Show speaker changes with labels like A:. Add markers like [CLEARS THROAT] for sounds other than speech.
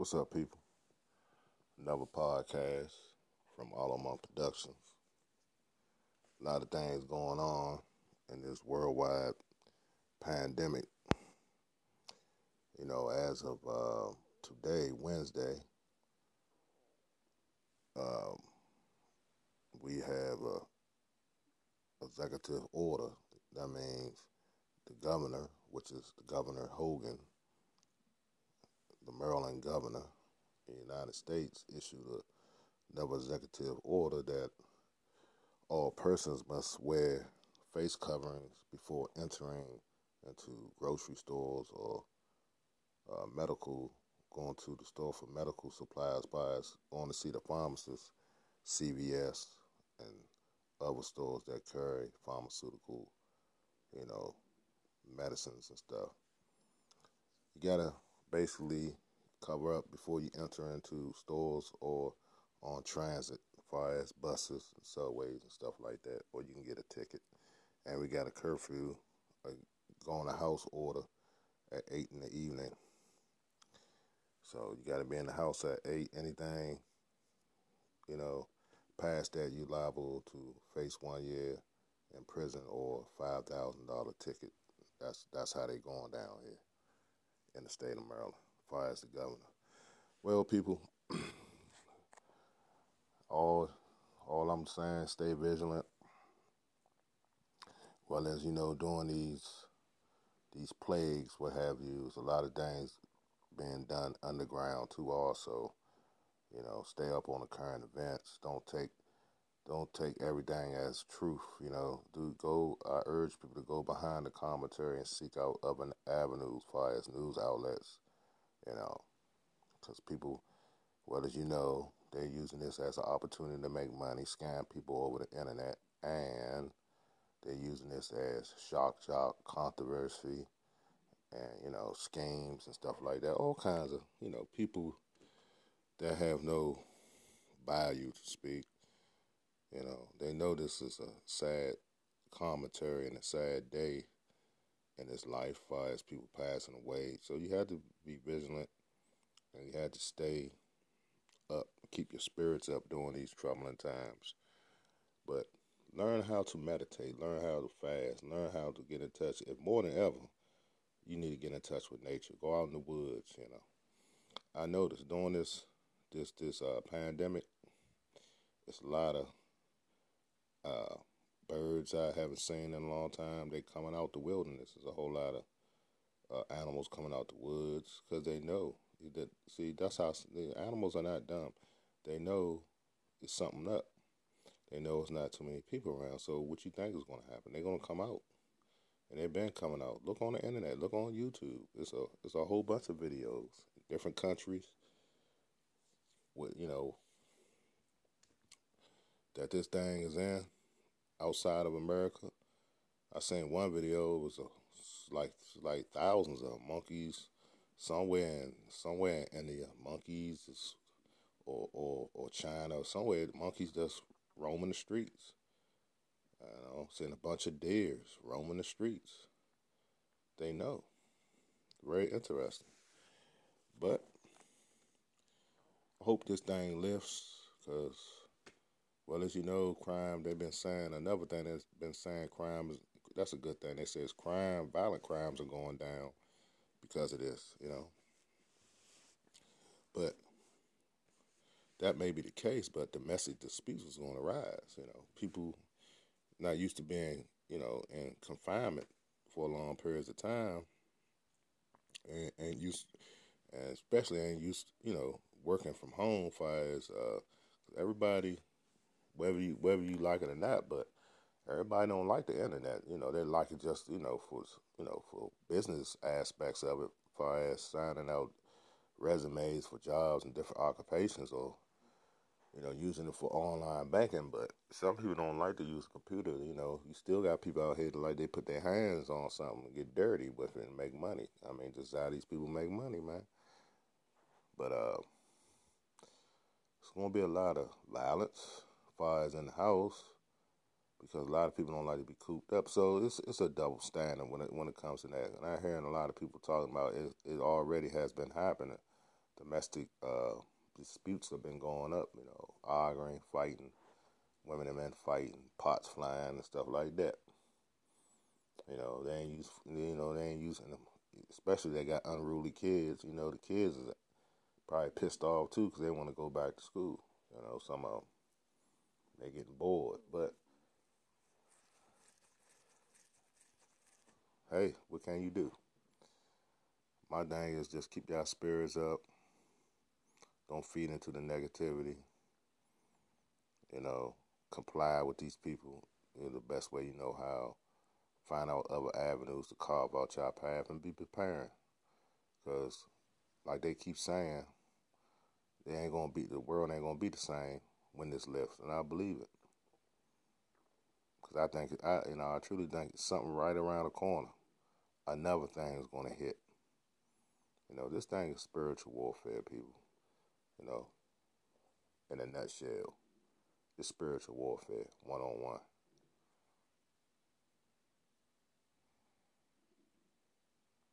A: What's up, people? Another podcast from Arlo Monk Productions. A lot of things going on in this worldwide pandemic. You know, as of uh, today, Wednesday, um, we have a executive order. That means the governor, which is the Governor Hogan, the Maryland governor in the United States issued a, another executive order that all persons must wear face coverings before entering into grocery stores or uh, medical, going to the store for medical supplies, buyers, going to see the pharmacist, CVS, and other stores that carry pharmaceutical, you know, medicines and stuff. You gotta basically cover up before you enter into stores or on transit, as far as buses and subways and stuff like that, or you can get a ticket. And we got a curfew, a going to house order at eight in the evening. So you got to be in the house at eight. Anything, you know, past that, you liable to face one year in prison or five thousand dollar ticket. That's that's how they going down here in the state of Maryland, as far as the governor. Well, people, [CLEARS THROAT] all all I'm saying, stay vigilant. Well, as you know, during these these plagues, what have you, there's a lot of things being done underground too. Also, you know, stay up on the current events. Don't take don't take everything as truth. You know, do go. I urge people to go behind the commentary and seek out other avenues, far as news outlets. You know, because people, well as you know, they're using this as an opportunity to make money, scam people over the internet, and they're using this as shock jock controversy and you know schemes and stuff like that. All kinds of you know people that have no value to speak you know, they know this is a sad commentary and a sad day in this life far as people passing away. So you had to be vigilant and you had to stay up, keep your spirits up during these troubling times. But learn how to meditate, learn how to fast, learn how to get in touch. If more than ever, you need to get in touch with nature. Go out in the woods, you know. I noticed during this this this uh, pandemic, it's a lot of uh, birds I haven't seen in a long time. They coming out the wilderness. There's a whole lot of uh, animals coming out the woods because they know that. See, that's how the animals are not dumb. They know it's something up. They know it's not too many people around. So what you think is going to happen? They're going to come out, and they've been coming out. Look on the internet. Look on YouTube. It's a it's a whole bunch of videos, different countries. With you know that this thing is in outside of America. I seen one video. It was a, like like thousands of monkeys somewhere in somewhere in India. Monkeys or or or China somewhere. Monkeys just roaming the streets. You know, seeing a bunch of deers roaming the streets. They know. Very interesting. But I hope this thing lifts because well, as you know, crime, they've been saying another thing that's been saying crime is that's a good thing. They says crime, violent crimes are going down because of this, you know. But that may be the case, but domestic disputes is going to rise, you know. People not used to being, you know, in confinement for long periods of time and, and used and especially ain't used, you know, working from home far as uh, everybody whether you whether you like it or not. But everybody don't like the internet. You know, they like it just you know for you know for business aspects of it, as far as signing out resumes for jobs and different occupations, or you know using it for online banking. But some people don't like to use a computer. You know, you still got people out here that like they put their hands on something and get dirty with it and make money. I mean, just how these people make money, man. But uh, it's gonna be a lot of violence far as in the house because a lot of people don't like to be cooped up. So it's it's a double standard when it when it comes to that. And I'm hearing a lot of people talking about it. It already has been happening. domestic uh, disputes have been going up. You know, arguing, fighting, women and men fighting, pots flying, and stuff like that. You know, they ain't use. You know, they ain't using them. Especially they got unruly kids. You know, the kids is probably pissed off too because they want to go back to school. You know, some of them they getting bored, but hey, what can you do? My thing is just keep your spirits up. Don't feed into the negativity. You know, comply with these people know, the best way you know how. Find out other avenues to carve out your path and be preparing. Because, like they keep saying, they ain't gonna be the world ain't gonna be the same when this lifts, and I believe it. Because I think I, you know, I truly think something right around the corner. Another thing is gonna hit. You know, this thing is spiritual warfare, people. You know, in a nutshell, it's spiritual warfare, one on one.